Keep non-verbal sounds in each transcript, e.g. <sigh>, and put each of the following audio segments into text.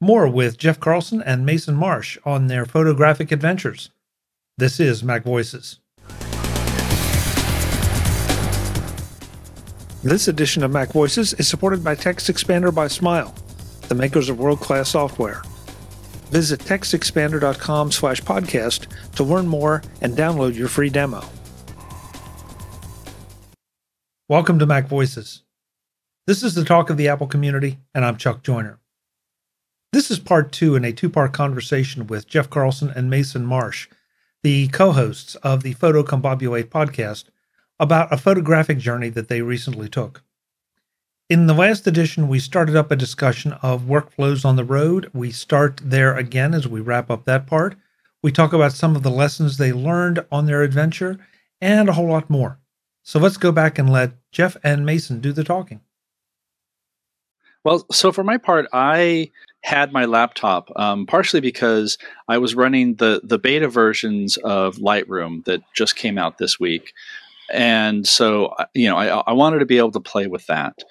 More with Jeff Carlson and Mason Marsh on their photographic adventures. This is Mac Voices. This edition of Mac Voices is supported by Text Expander by Smile, the makers of world-class software. Visit textexpander.com slash podcast to learn more and download your free demo. Welcome to Mac Voices. This is the talk of the Apple community, and I'm Chuck Joiner. This is part two in a two part conversation with Jeff Carlson and Mason Marsh, the co hosts of the Photocombobulate podcast, about a photographic journey that they recently took. In the last edition, we started up a discussion of workflows on the road. We start there again as we wrap up that part. We talk about some of the lessons they learned on their adventure and a whole lot more. So let's go back and let Jeff and Mason do the talking. Well, so for my part, I had my laptop um, partially because I was running the the beta versions of Lightroom that just came out this week, and so you know I, I wanted to be able to play with that,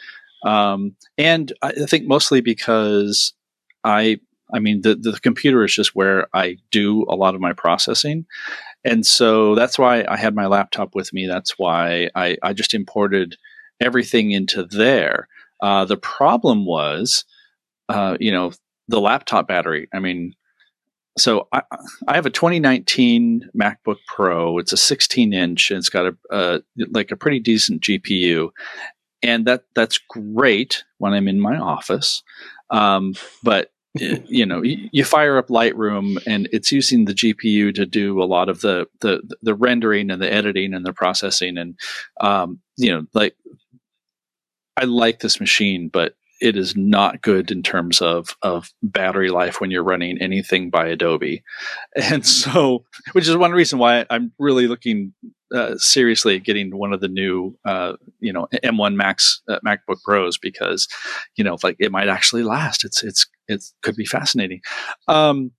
um, and I think mostly because I I mean the the computer is just where I do a lot of my processing, and so that's why I had my laptop with me. That's why I, I just imported everything into there. Uh, the problem was, uh, you know, the laptop battery. I mean, so I, I have a 2019 MacBook Pro. It's a 16 inch and it's got a, a like a pretty decent GPU, and that that's great when I'm in my office. Um, but <laughs> you know you fire up lightroom and it's using the gpu to do a lot of the the the rendering and the editing and the processing and um, you know like i like this machine but it is not good in terms of of battery life when you're running anything by adobe <laughs> and so which is one reason why i'm really looking uh, seriously at getting one of the new uh, you know M1 Max uh, MacBook Pros because you know like it might actually last. It's it's it could be fascinating. Um,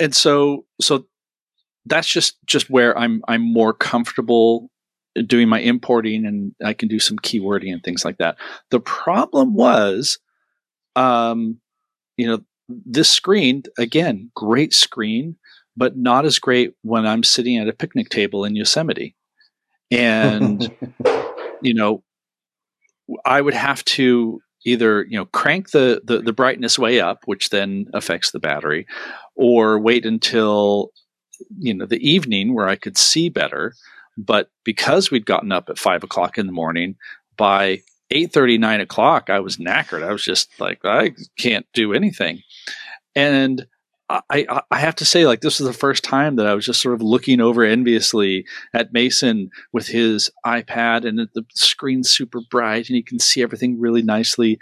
and so so that's just just where I'm I'm more comfortable doing my importing and I can do some keywording and things like that. The problem was, um, you know, this screen again, great screen, but not as great when I'm sitting at a picnic table in Yosemite. And, <laughs> you know, I would have to either, you know, crank the, the, the brightness way up, which then affects the battery, or wait until, you know, the evening where I could see better. But because we'd gotten up at five o'clock in the morning, by eight thirty, nine o'clock, I was knackered. I was just like, I can't do anything. And I, I have to say, like, this was the first time that I was just sort of looking over enviously at Mason with his iPad and the screen's super bright and you can see everything really nicely.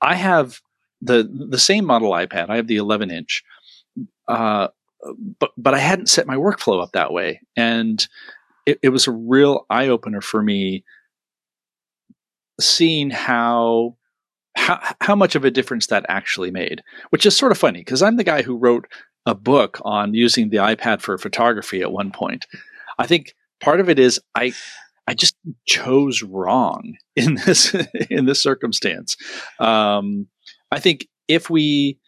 I have the the same model iPad. I have the 11 inch, uh, but but I hadn't set my workflow up that way, and it, it was a real eye opener for me seeing how how, how much of a difference that actually made, which is sort of funny because I'm the guy who wrote a book on using the iPad for photography at one point. I think part of it is I I just chose wrong <laughs> in this in this circumstance. Um, I think if we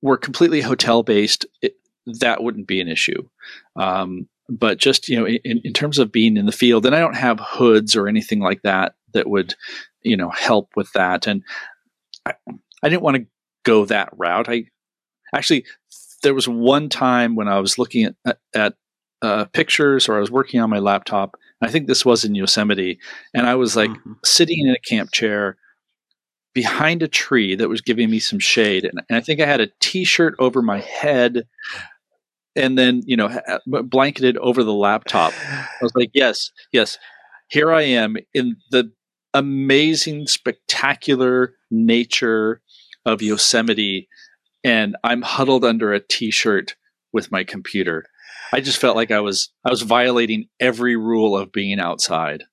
were completely hotel based, it, that wouldn't be an issue. Um, but just you know, in, in terms of being in the field, and I don't have hoods or anything like that that would you know help with that and I, I didn't want to go that route i actually there was one time when i was looking at, at uh, pictures or i was working on my laptop i think this was in yosemite and i was like mm-hmm. sitting in a camp chair behind a tree that was giving me some shade and, and i think i had a t-shirt over my head and then you know blanketed over the laptop i was like yes yes here i am in the amazing, spectacular nature of Yosemite, and I'm huddled under a t-shirt with my computer. I just felt like I was I was violating every rule of being outside.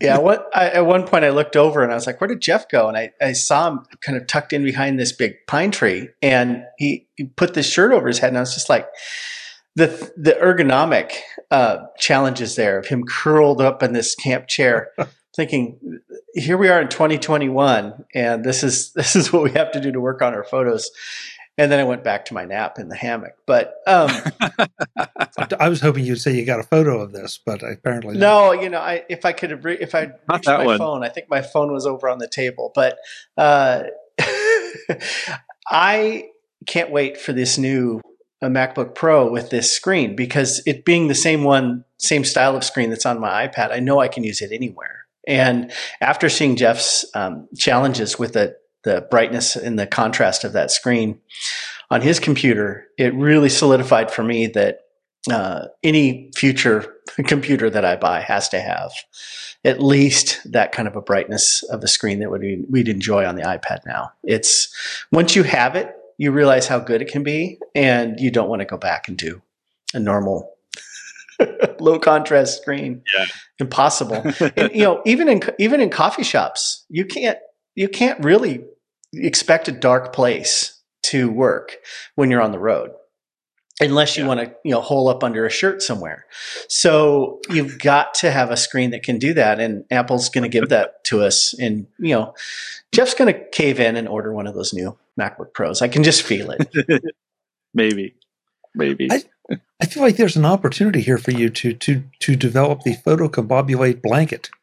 Yeah, what I, at one point I looked over and I was like, "Where did Jeff go?" And I, I saw him kind of tucked in behind this big pine tree, and he, he put this shirt over his head, and I was just like, the the ergonomic uh, challenges there of him curled up in this camp chair <laughs> thinking, here we are in 2021, and this is <laughs> this is what we have to do to work on our photos. And then I went back to my nap in the hammock. But um, <laughs> I was hoping you'd say you got a photo of this, but apparently no. You know, I if I could have re- if I reached my one. phone, I think my phone was over on the table. But uh, <laughs> I can't wait for this new a MacBook Pro with this screen because it being the same one, same style of screen that's on my iPad, I know I can use it anywhere. And after seeing Jeff's um, challenges with the, the brightness and the contrast of that screen on his computer, it really solidified for me that uh, any future <laughs> computer that I buy has to have at least that kind of a brightness of a screen that would we'd enjoy on the iPad now. It's once you have it, you realize how good it can be, and you don't want to go back and do a normal <laughs> low contrast screen. Yeah, impossible. <laughs> and, you know, even in even in coffee shops, you can't you can't really expect a dark place to work when you're on the road unless you yeah. want to you know hole up under a shirt somewhere. So you've got to have a screen that can do that and apple's going to give that to us and you know jeff's going to cave in and order one of those new macbook pros. I can just feel it. <laughs> Maybe. Maybe. I, I feel like there's an opportunity here for you to to to develop the photocombobulate blanket. <laughs>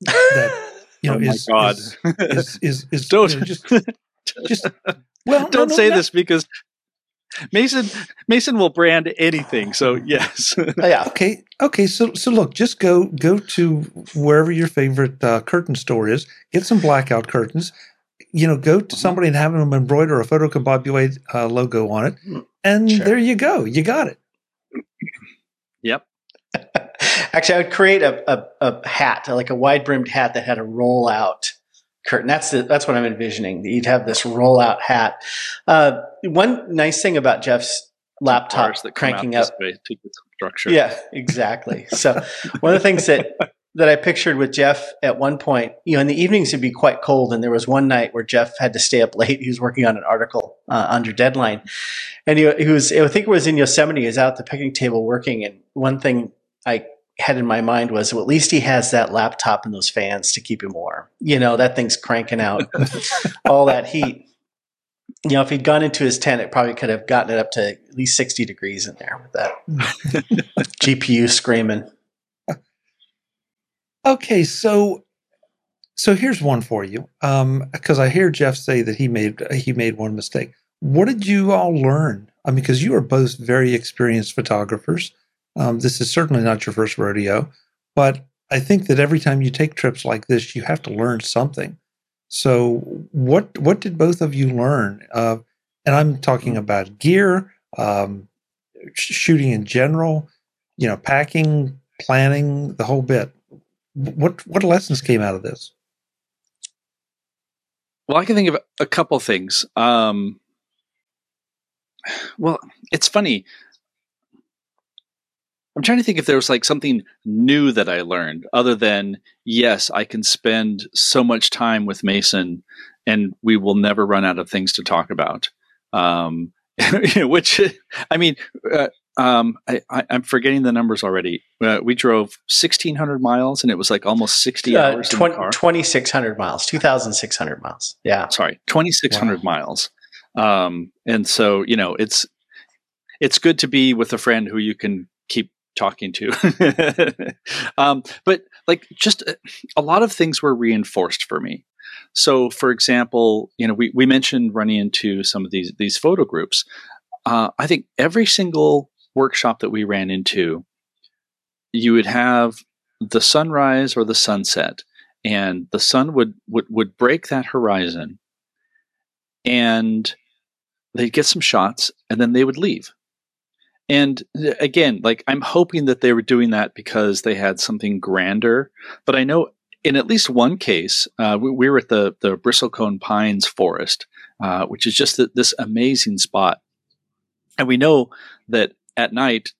That you know oh is, is, is, is, is, <laughs> don't you know, just, just well <laughs> don't no, no, say this because Mason Mason will brand anything. So <laughs> yes. Oh, yeah. Okay. Okay. So so look, just go go to wherever your favorite uh, curtain store is. Get some blackout curtains. You know, go to mm-hmm. somebody and have them embroider a photocombobulate uh, logo on it, mm, and sure. there you go. You got it. Yep. Actually, I would create a, a, a hat, like a wide brimmed hat that had a roll out curtain. That's the, that's what I'm envisioning. You'd have this rollout hat. Uh, one nice thing about Jeff's laptop that cranking up structure. Yeah, exactly. So one of the things that <laughs> that I pictured with Jeff at one point, you know, in the evenings it'd be quite cold, and there was one night where Jeff had to stay up late. He was working on an article uh, under deadline, and he, he was, I think it was in Yosemite. He was out at the picnic table working, and one thing I had in my mind was, well, at least he has that laptop and those fans to keep him warm. You know, that thing's cranking out <laughs> all that heat. You know, if he'd gone into his tent, it probably could have gotten it up to at least 60 degrees in there with that <laughs> GPU screaming. Okay, so so here's one for you. Um, because I hear Jeff say that he made he made one mistake. What did you all learn? I mean, because you are both very experienced photographers. Um, this is certainly not your first rodeo, but I think that every time you take trips like this, you have to learn something. So, what what did both of you learn? Uh, and I'm talking about gear, um, shooting in general, you know, packing, planning, the whole bit. What what lessons came out of this? Well, I can think of a couple things. Um, well, it's funny. I'm trying to think if there was like something new that I learned other than yes, I can spend so much time with Mason and we will never run out of things to talk about. Um, <laughs> which I mean, uh, um, I, am forgetting the numbers already. Uh, we drove 1,600 miles, and it was like almost 60 uh, hours. 20, 2,600 miles, 2,600 miles. Yeah, sorry, 2,600 wow. miles. Um, and so you know, it's it's good to be with a friend who you can keep talking to. <laughs> um, but like just a, uh, a lot of things were reinforced for me. So, for example, you know, we, we mentioned running into some of these these photo groups. Uh, I think every single workshop that we ran into, you would have the sunrise or the sunset, and the sun would would, would break that horizon, and they'd get some shots, and then they would leave. And uh, again, like I'm hoping that they were doing that because they had something grander. But I know in at least one case, uh, we, we, were at the the bristlecone pines forest, uh, which is just the, this amazing spot. And we know that at night,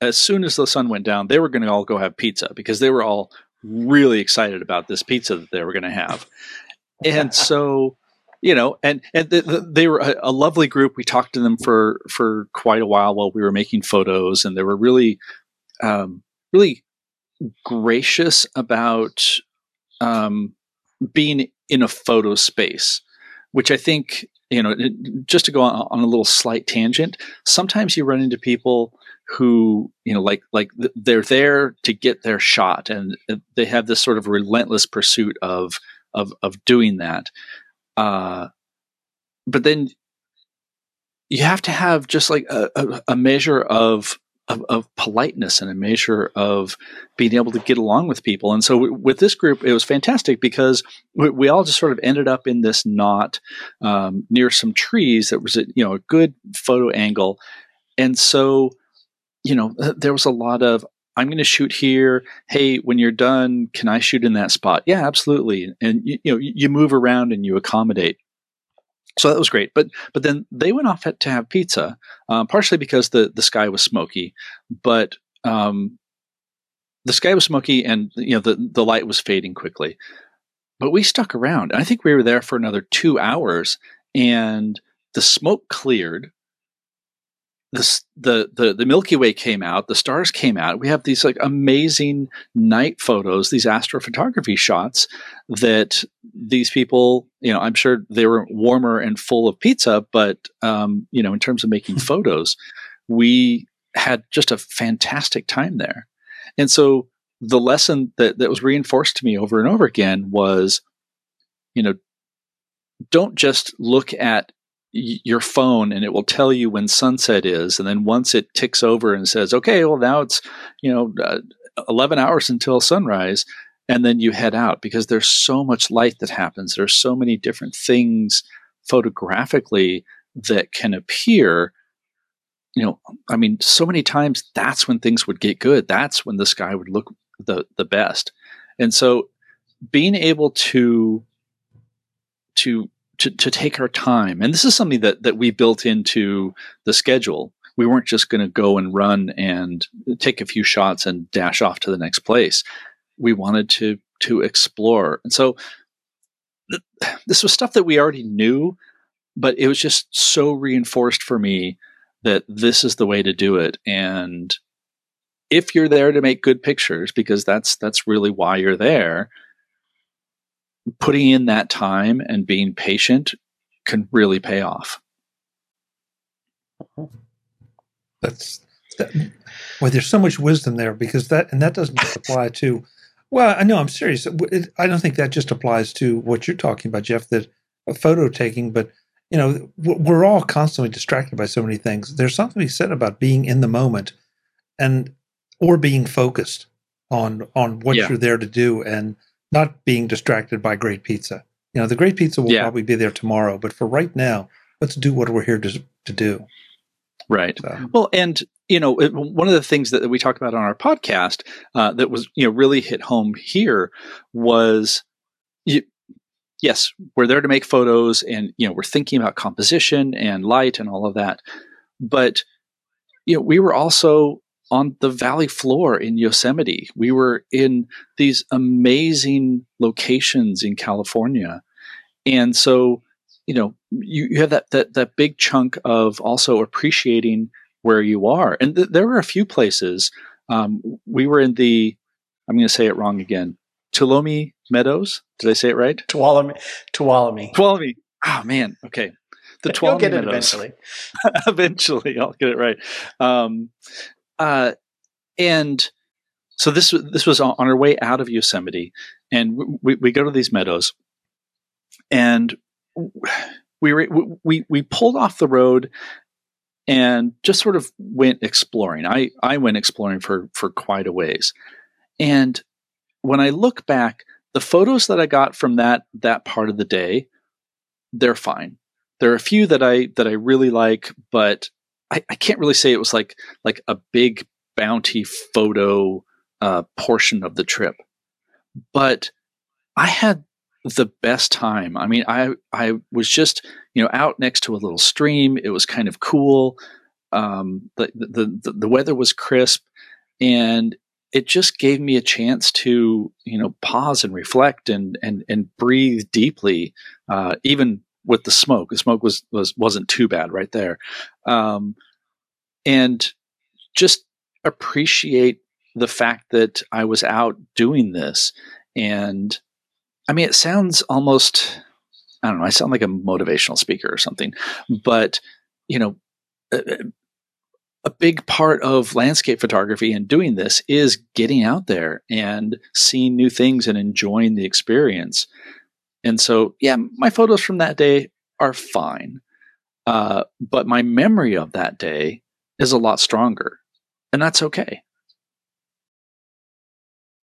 as soon as the sun went down, they were going to all go have pizza because they were all really excited about this pizza that they were going to have. And <laughs> so you know, and and the, the, they were a, a, lovely group. We talked to them for for quite a while while we were making photos, and they were really, um, really gracious about um, being in a photo space, which I think you know, just to go on, on, a little slight tangent, sometimes you run into people who, you know, like like they're there to get their shot, and they have this sort of relentless pursuit of of of doing that. Uh, but then you have to have just like a, a, a measure of of, of, politeness and a measure of being able to get along with people. And so w- with this group, it was fantastic because we, we, all just sort of ended up in this knot um, near some trees that was a, you know a good photo angle. And so, you know, there was a lot of I'm going to shoot here. Hey, when you're done, can I shoot in that spot? Yeah, absolutely. And you, you know, you move around and you accommodate so that was great. But but then they went off to have pizza, um, partially because the the sky was smoky, but um, the sky was smoky and you know the the light was fading quickly. But we stuck around. I think we were there for another two hours, and the smoke cleared the, the the the Milky Way came out, the stars came out. We have these like amazing night photos, these astrophotography shots that these people, you know, I'm sure they were warmer and full of pizza, but um, you know, in terms of making <laughs> photos, we had just a fantastic time there. And so the lesson that that was reinforced to me over and over again was, you know, don't just look at your phone and it will tell you when sunset is. And then once it ticks over and says okay well now it's you know uh, 11 hours until sunrise and then you head out because there's so much light that happens. There's so many different things photographically that can appear. You know i mean so many times that's when things would get good. That's when the sky would look the the best. And so being able to to to, to take our time. And this is something that, that we built into the schedule. We weren't just going to go and run and take a few shots and dash off to the next place. We wanted to to explore. And so th- this was stuff that we already knew, but it was just so reinforced for me that this is the way to do it. And if you're there to make good pictures, because that's that's really why you're there, putting in that time and being patient can really pay off. That's that, well, there's so much wisdom there because that, and that doesn't just apply to, well, I know I'm serious. I don't think that just applies to what you're talking about, Jeff, that uh, photo taking, but you know, we're all constantly distracted by so many things. There's something to be said about being in the moment and, or being focused on, on what yeah. you're there to do. And, not being distracted by great pizza. You know, the great pizza will yeah. probably be there tomorrow, but for right now, let's do what we're here to, to do. Right. So. Well, and you know, one of the things that we talked about on our podcast uh, that was you know really hit home here was, you, yes, we're there to make photos, and you know, we're thinking about composition and light and all of that, but you know, we were also on the valley floor in Yosemite. We were in these amazing locations in California. And so, you know, you, you have that, that, that big chunk of also appreciating where you are. And th- there were a few places. Um, we were in the, I'm going to say it wrong again, Tuolumne Meadows. Did I say it right? Tuolumne. Tuolumne. Tuolumne. Oh, man. Okay. The Tuolumne You'll get it eventually. <laughs> eventually, I'll get it right. Um, uh, and so this this was on our way out of Yosemite, and we, we go to these meadows, and we were we we pulled off the road and just sort of went exploring. I I went exploring for for quite a ways, and when I look back, the photos that I got from that that part of the day, they're fine. There are a few that I that I really like, but I, I can't really say it was like like a big bounty photo uh, portion of the trip. But I had the best time. I mean, I I was just you know out next to a little stream. It was kind of cool. Um, the, the the the weather was crisp, and it just gave me a chance to you know pause and reflect and and and breathe deeply, uh, even with the smoke. The smoke was was wasn't too bad right there, um, and just appreciate the fact that I was out doing this and I mean, it sounds almost, I don't know, I sound like a motivational speaker or something, but, you know, a, a big part of landscape photography and doing this is getting out there and seeing new things and enjoying the experience. And so, yeah, my photos from that day are fine. Uh, but my memory of that day is a lot stronger. And that's okay.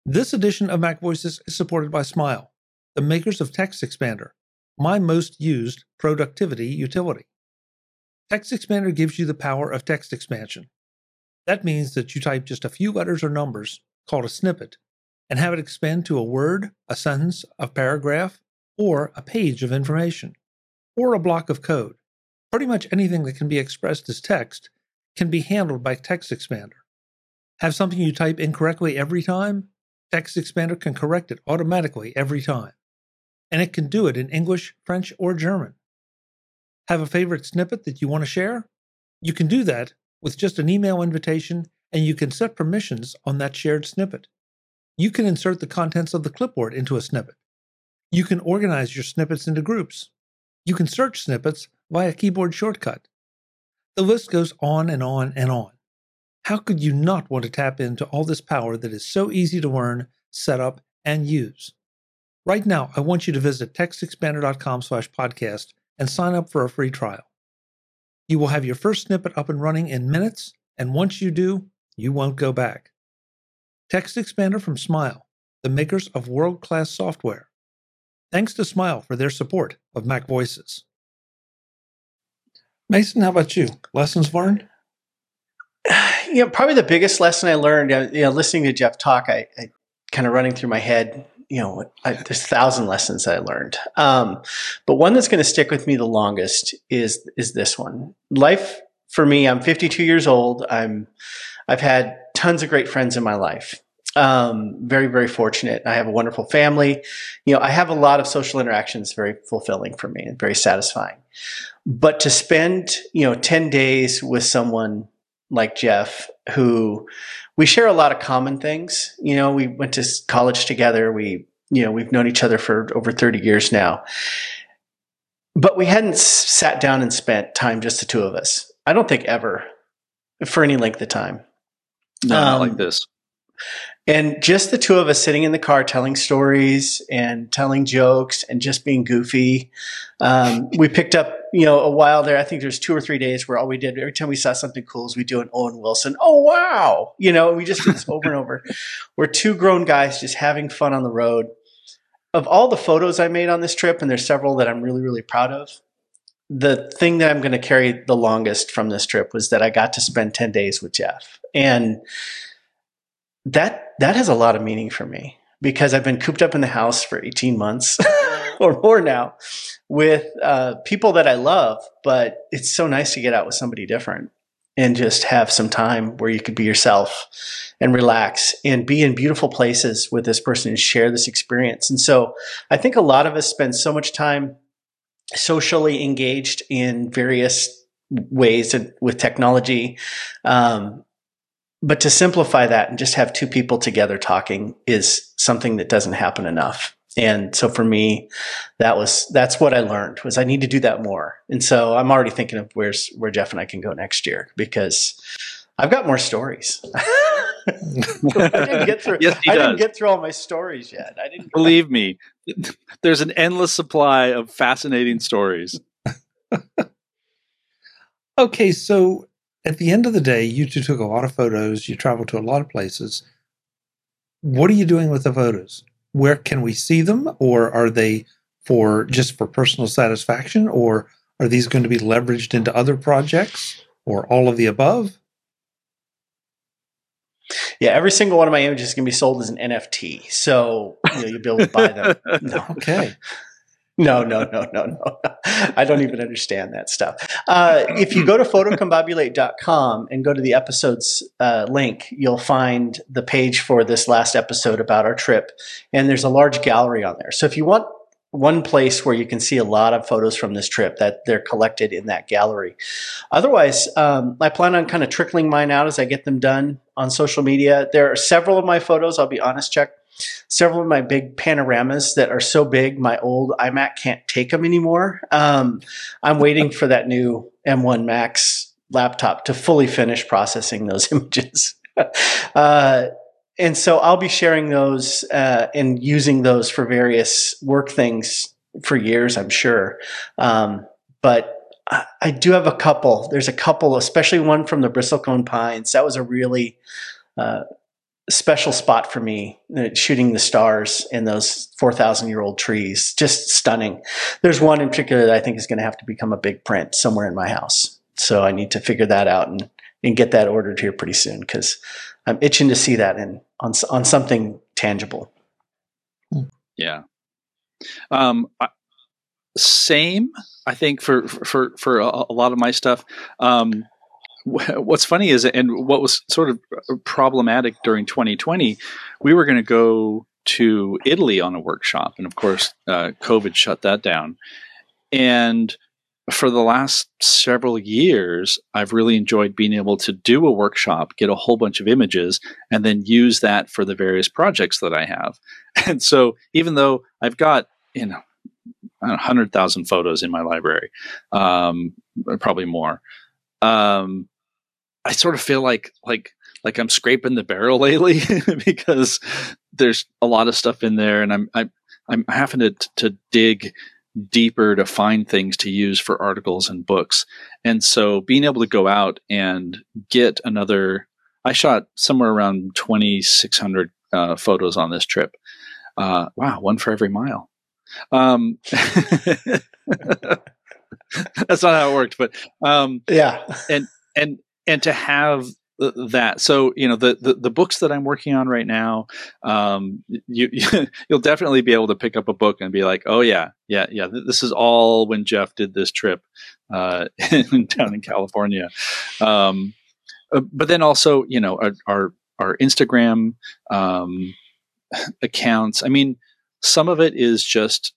This edition of Mac Voices is supported by Smile, the makers of Text Expander, my most used productivity utility. Text Expander gives you the power of text expansion. That means that you type just a few letters or numbers, called a snippet, and have it expand to a word, a sentence, a paragraph, or a page of information, or a block of code. Pretty much anything that can be expressed as text can be handled by Text Expander. Have something you type incorrectly every time? Text Expander can correct it automatically every time. And it can do it in English, French, or German. Have a favorite snippet that you want to share? You can do that with just an email invitation, and you can set permissions on that shared snippet. You can insert the contents of the clipboard into a snippet. You can organize your snippets into groups. You can search snippets via keyboard shortcut. The list goes on and on and on. How could you not want to tap into all this power that is so easy to learn, set up, and use? Right now, I want you to visit textexpander.com slash podcast and sign up for a free trial. You will have your first snippet up and running in minutes, and once you do, you won't go back. Text Expander from Smile, the makers of world class software. Thanks to Smile for their support of Mac Voices. Mason, how about you? Lessons learned? <sighs> you know, probably the biggest lesson I learned, uh, you know, listening to Jeff talk, I, I kind of running through my head, you know, I, there's a thousand lessons that I learned. Um, but one that's going to stick with me the longest is, is this one. Life for me, I'm 52 years old. I'm, I've had tons of great friends in my life. Um, very, very fortunate. I have a wonderful family. You know, I have a lot of social interactions, very fulfilling for me and very satisfying. But to spend, you know, 10 days with someone like Jeff, who we share a lot of common things. You know, we went to college together. We, you know, we've known each other for over 30 years now. But we hadn't sat down and spent time just the two of us. I don't think ever for any length of time. No, um, not like this. And just the two of us sitting in the car telling stories and telling jokes and just being goofy. Um, we picked up, you know, a while there. I think there's two or three days where all we did every time we saw something cool is we do an Owen Wilson. Oh wow, you know, we just did this over and over. <laughs> We're two grown guys just having fun on the road. Of all the photos I made on this trip, and there's several that I'm really really proud of. The thing that I'm going to carry the longest from this trip was that I got to spend ten days with Jeff and that that has a lot of meaning for me because I've been cooped up in the house for 18 months <laughs> or more now with uh, people that I love, but it's so nice to get out with somebody different and just have some time where you could be yourself and relax and be in beautiful places with this person and share this experience. And so I think a lot of us spend so much time socially engaged in various ways with technology um, but to simplify that and just have two people together talking is something that doesn't happen enough. And so for me, that was that's what I learned was I need to do that more. And so I'm already thinking of where's where Jeff and I can go next year because I've got more stories. <laughs> I didn't get through. Yes, I does. didn't get through all my stories yet. I didn't believe me. There's an endless supply of fascinating stories. <laughs> okay, so at the end of the day, you two took a lot of photos. You traveled to a lot of places. What are you doing with the photos? Where can we see them, or are they for just for personal satisfaction, or are these going to be leveraged into other projects, or all of the above? Yeah, every single one of my images can be sold as an NFT, so you know, you'll be able to buy them. <laughs> No. okay. No, no, no, no, no. <laughs> I don't even understand that stuff. Uh, if you go to photocombobulate.com and go to the episodes uh, link, you'll find the page for this last episode about our trip. And there's a large gallery on there. So if you want one place where you can see a lot of photos from this trip that they're collected in that gallery. Otherwise, um, I plan on kind of trickling mine out as I get them done on social media. There are several of my photos, I'll be honest, Chuck, several of my big panoramas that are so big my old iMac can't take them anymore. Um, I'm waiting for that new M1 Max laptop to fully finish processing those <laughs> images. <laughs> uh, and so I'll be sharing those uh, and using those for various work things for years, I'm sure. Um, but I, I do have a couple. There's a couple, especially one from the bristlecone pines. That was a really uh, special spot for me, uh, shooting the stars in those 4,000 year old trees. Just stunning. There's one in particular that I think is going to have to become a big print somewhere in my house. So I need to figure that out and, and get that ordered here pretty soon because I'm itching to see that in on on something tangible. Yeah. Um, same. I think for for for a, a lot of my stuff. Um, <laughs> what's funny is, and what was sort of problematic during 2020, we were going to go to Italy on a workshop, and of course, uh, COVID shut that down. And for the last several years, I've really enjoyed being able to do a workshop, get a whole bunch of images, and then use that for the various projects that I have. <laughs> And so, even though I've got, you know, 100,000 photos in my library, um, probably more, um, I sort of feel like, like, like I'm scraping the barrel <laughs> lately because there's a lot of stuff in there, and I'm, I'm I'm having to, to dig deeper to find things to use for articles and books. And so being able to go out and get another, I shot somewhere around 2,600 uh, photos on this trip. Uh, wow, one for every mile. Um, <laughs> that's not how it worked, but um, yeah, and and and to have that. So you know the, the, the books that I'm working on right now, um, you <laughs> you'll definitely be able to pick up a book and be like, oh yeah, yeah, yeah. This is all when Jeff did this trip uh, <laughs> down in California. Um, uh, but then also, you know, our our, our Instagram um, <sighs> accounts. I mean, some of it is just.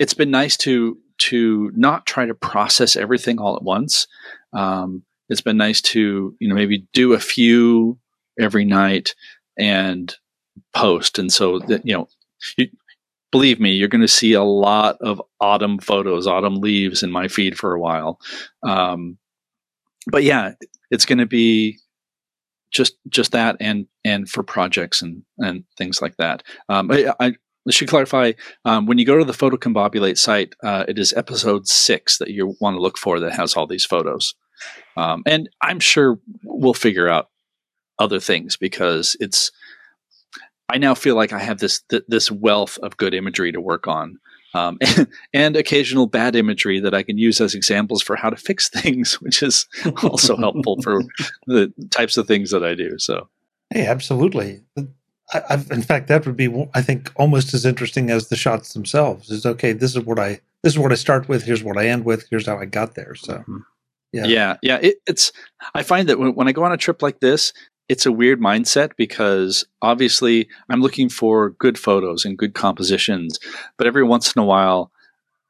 It's been nice to to not try to process everything all at once. Um, it's been nice to you know maybe do a few every night and post. And so that you know you, believe me you're going to see a lot of autumn photos autumn leaves in my feed for a while. Um, but yeah it's going to be just just that and and for projects and and things like that. Um, I, I should clarify um, when you go to the photocombobulate site uh, it is episode six that you want to look for that has all these photos um, and I'm sure we'll figure out other things because it's. I now feel like I have this th- this wealth of good imagery to work on, um, and, <laughs> and, occasional bad imagery that I can use as examples for how to fix <laughs> things, which is also helpful for the types of things that I do. So, hey, absolutely. i've in fact, that would be, I think, almost as interesting as the shots themselves. Is okay. This is what I this is what I start with. Here's what I end with. Here's how I got there. So, mm-hmm. Yeah, yeah, yeah. It, it's. I find that when, when I go on a trip like this, it's a weird mindset because obviously I'm looking for good photos and good compositions, but every once in a while,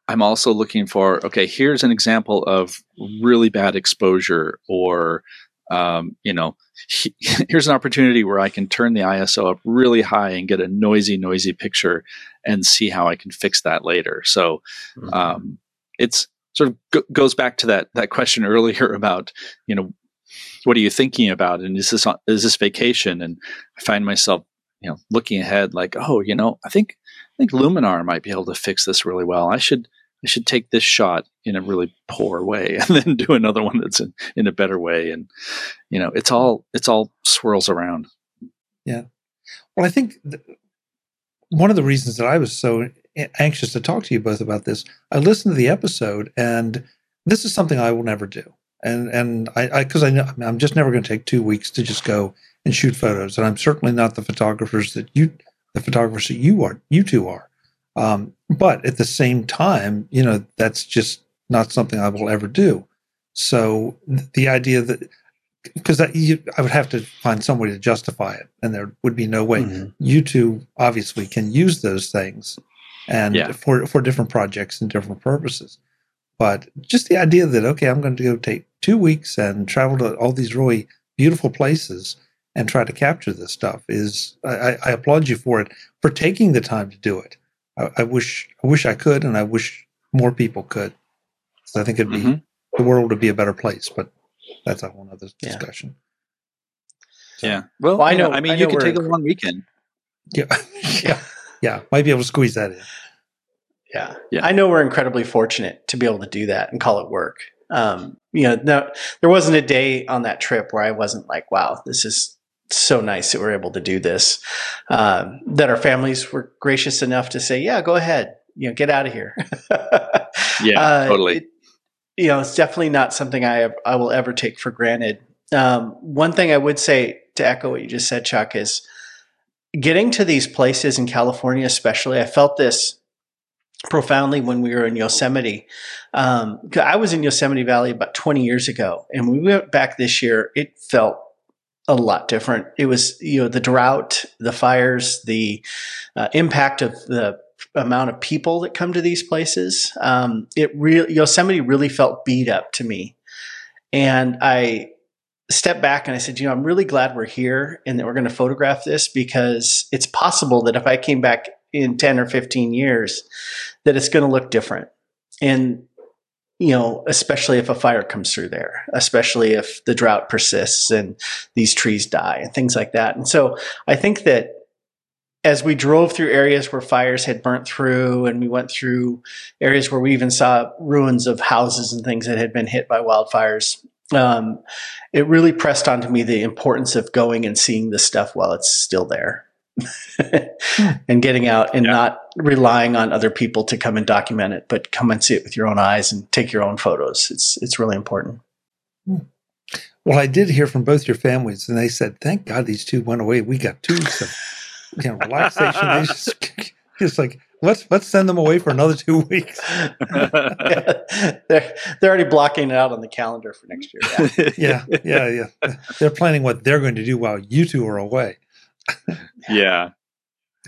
I'm also looking for okay, here's an example of really bad exposure, or um, you know, he, <laughs> here's an opportunity where I can turn the ISO up really high and get a noisy, noisy picture, and see how I can fix that later. So mm-hmm. um, it's sort of go- goes back to that that question earlier <laughs> about you know what are you thinking about? And is this is this vacation? And i find myself you know looking ahead like oh you know i think i think luminar might be able to fix this really well. I should i should take this shot in a really poor way <laughs> and then do another one that's in, in a better way. And you know it's all it's all swirls around. Yeah. Well i think th- one of the reasons that i was so anxious to talk to you both about this. I listened to the episode, and this is something I will never do. And and I because I, I, know I'm just never going to take two weeks to just go and shoot photos, and I'm certainly not the photographers that you the photographers that you are you two are. Um, but at the same time, you know that's just not something I will ever do. So the idea that because I would have to find somebody to justify it, and there would be no way. Mm-hmm. You two obviously can use those things and yeah. for for different projects and different purposes. But just the idea that okay, I'm going to go take two weeks and travel to all these really beautiful places and try to capture this stuff is I, I applaud you for it for taking the time to do it. I, I wish I wish I could, and I wish more people could. So I think it'd be mm-hmm. the world would be a better place, but that's a whole other discussion. Yeah. yeah. Well, well, I know. I mean, I you could take a long weekend. Yeah. <laughs> yeah. Yeah. Might be able to squeeze that in. Yeah. yeah. I know we're incredibly fortunate to be able to do that and call it work. Um, you know, no, there wasn't a day on that trip where I wasn't like, wow, this is so nice that we're able to do this. Um, that our families were gracious enough to say, yeah, go ahead, you know, get out of here. <laughs> yeah, uh, totally. It, you know, it's definitely not something I I will ever take for granted. Um, one thing I would say to echo what you just said, Chuck, is getting to these places in California, especially. I felt this profoundly when we were in Yosemite. Um, I was in Yosemite Valley about 20 years ago, and we went back this year, it felt a lot different. It was, you know, the drought, the fires, the uh, impact of the amount of people that come to these places. Um, it really Yosemite really felt beat up to me, and I stepped back and I said, you know, I'm really glad we're here and that we're going to photograph this because it's possible that if I came back in 10 or 15 years, that it's going to look different. And you know, especially if a fire comes through there, especially if the drought persists and these trees die and things like that. And so I think that as we drove through areas where fires had burnt through and we went through areas where we even saw ruins of houses and things that had been hit by wildfires um, it really pressed onto me the importance of going and seeing this stuff while it's still there <laughs> and getting out and yeah. not relying on other people to come and document it but come and see it with your own eyes and take your own photos. It's it's really important. Hmm. well i did hear from both your families and they said thank god these two went away. We got two weeks of you know relaxation. They <laughs> just, <laughs> just like let's let's send them away for another <laughs> two weeks. yeah, <laughs> they're they're already blocking it out on the calendar for next year. Yeah. <laughs> yeah, yeah, yeah. They're planning what they're going to do while you two are away. yeah.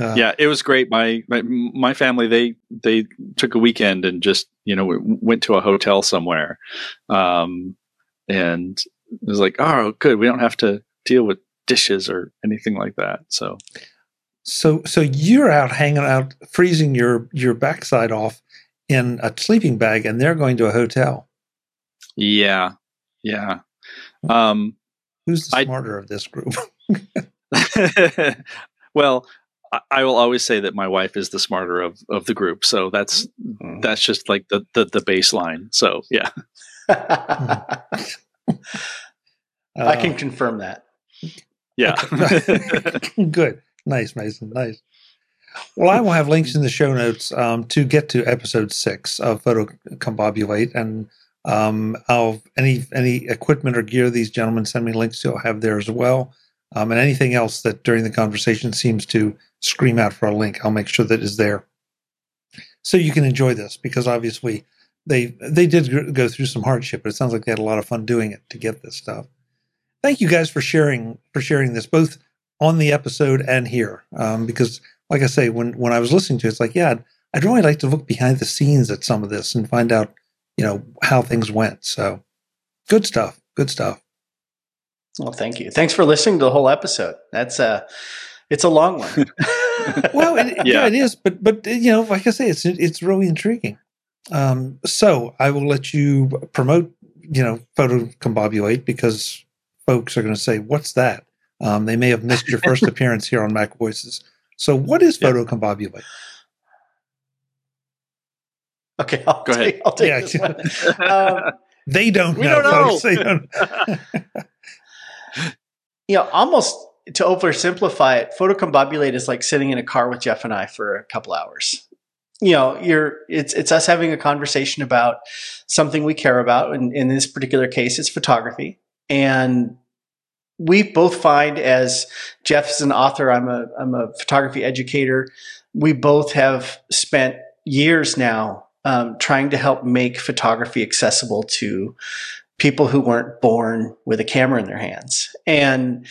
Uh, yeah, it was great. My, my my family they they took a weekend and just you know went to a hotel somewhere, um, and it was like, oh, good, we don't have to deal with dishes or anything like that. So so so you're out hanging out, freezing your your backside off in a sleeping bag, and they're going to a hotel. Yeah, yeah. Um, Who's the smarter I, of this group? <laughs> <laughs> well, I, I will always say that my wife is the smarter of, of the group. So that's mm-hmm. that's just like the, the, the baseline. So yeah. <laughs> I can confirm that. Yeah. Good. Nice, Mason. Nice. Well, I will have links in the show notes um, to get to episode six of Photo Combobulate, and um, I'll any any equipment or gear these gentlemen send me links to. I'll have there as well, um, and anything else that during the conversation seems to scream out for a link, I'll make sure that is there, so you can enjoy this because obviously they they did go through some hardship, but it sounds like they had a lot of fun doing it to get this stuff. Thank you guys for sharing for sharing this both on the episode and here. Um, because like i say when when i was listening to it it's like yeah I'd, I'd, really like to look behind the scenes at some of this and find out you know how things went. So good stuff good stuff. Well thank you. Thanks for listening to the whole episode. That's uh it's a long one. <laughs> <laughs> Well it, yeah. yeah. it is but but you know like i say it's it's really intriguing. Um so i will let you promote you know photo combobulate because folks are going to say what's that um, they may have missed your first <laughs> appearance here on Mac Voices. So, what is photo combobulate? Okay, I'll go take, ahead. I'll take yeah. this one. <laughs> Um, they don't we know. Don't know. Don't. you <laughs> know, almost to oversimplify it, photocombobulate is like sitting in a car with Jeff and I for a couple hours. You know, you're it's it's us having a conversation about something we care about, and in this particular case, it's photography. And we both find as Jeff's an author, I'm a I'm a photography educator. We both have spent years now um, trying to help make photography accessible to people who weren't born with a camera in their hands. And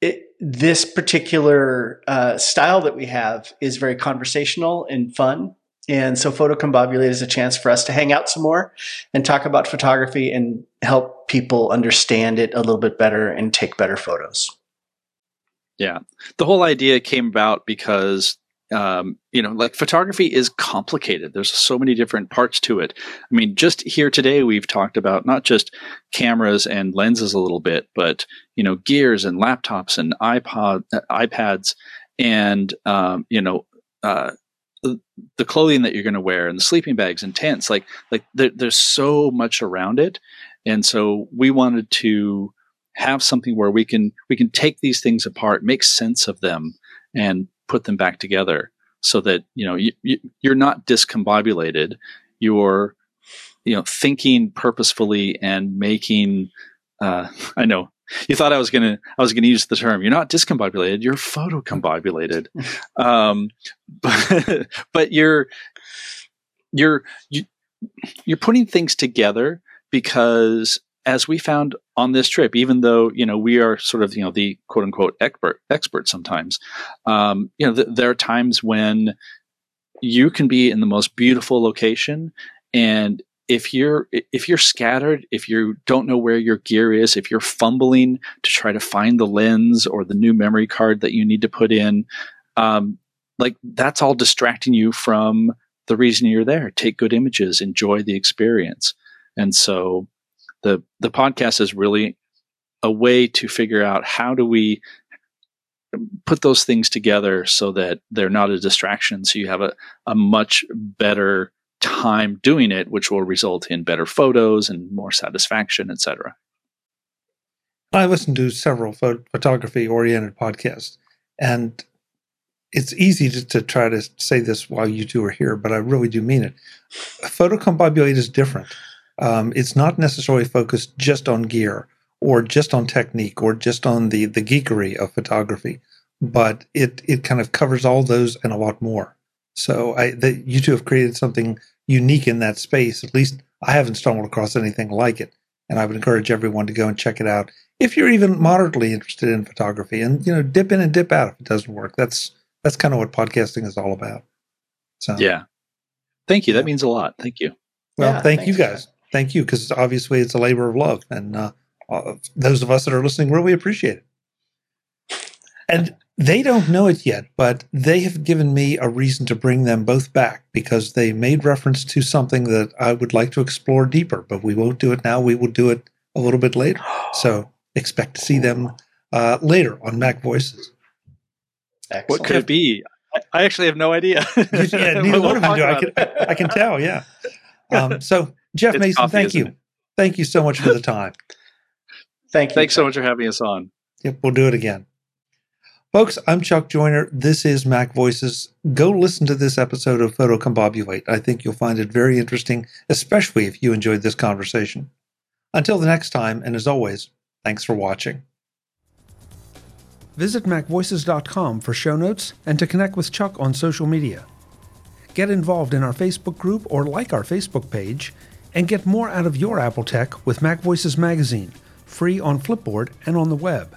it, this particular uh, style that we have is very conversational and fun. And so Photo Combobulate is a chance for us to hang out some more and talk about photography and help people understand it a little bit better and take better photos. Yeah. The whole idea came about because um, you know, like photography is complicated. There's so many different parts to it. I mean, just here today, we've talked about not just cameras and lenses a little bit, but you know, gears and laptops and iPod, uh, iPads, and um, you know, uh, the clothing that you're going to wear and the sleeping bags and tents. Like, like there, there's so much around it, and so we wanted to have something where we can we can take these things apart, make sense of them, and put them back together so that you know you, you, you're not discombobulated you're you know thinking purposefully and making uh, <laughs> i know you thought i was gonna i was gonna use the term. You're not discombobulated you're photocombobulated. Um, <laughs> but, but you're you're you, you're putting things together because as we found on this trip, even though you know we are sort of you know the quote unquote expert expert sometimes, um, you know th- there are times when you can be in the most beautiful location, and if you're if you're scattered, if you don't know where your gear is, if you're fumbling to try to find the lens or the new memory card that you need to put in, um, like that's all distracting you from the reason you're there. Take good images, enjoy the experience, and so the the podcast is really a way to figure out how do we put those things together so that they're not a distraction so you have a, a much better time doing it which will result in better photos and more satisfaction etc i listen to several photography oriented podcasts and it's easy to, to, try to say this while you two are here but i really do mean it. Photocombobulate is different. Um, it's not necessarily focused just on gear or just on technique or just on the the geekery of photography, but it it kind of covers all those and a lot more. So I that you two have created something unique in that space. At least I haven't stumbled across anything like it, and I would encourage everyone to go and check it out if you're even moderately interested in photography. And you know, dip in and dip out if it doesn't work. That's that's kind of what podcasting is all about. So yeah, thank you. That means a lot. Thank you. Well, yeah, thank you guys thank you because obviously it's a labor of love, and uh, uh, those of us that are listening really appreciate it. And they don't know it yet, but they have given me a reason to bring them both back because they made reference to something that I would like to explore deeper, but we won't do it now. We will do it a little bit later. <gasps> So expect to see them uh, later on Mac Voices. Excellent. What could it be? I actually have no idea. <laughs> yeah, <laughs> neither one of you do. I can, I can tell. Yeah. Um, so <laughs> Jeff it's Mason, coffee, thank you. It? Thank you so much for the time. thank you. Thanks so much for having us on. Yep, we'll do it again. Folks, I'm Chuck Joiner. This is Mac Voices. Go listen to this episode of Photocombobulate. I think you'll find it very interesting, especially if you enjoyed this conversation. Until the next time, and as always, thanks for watching. Visit MacVoices.com for show notes and to connect with Chuck on social media. Get involved in our Facebook group or like our Facebook page and get more out of your Apple tech with Mac Voices Magazine, free on Flipboard and on the web.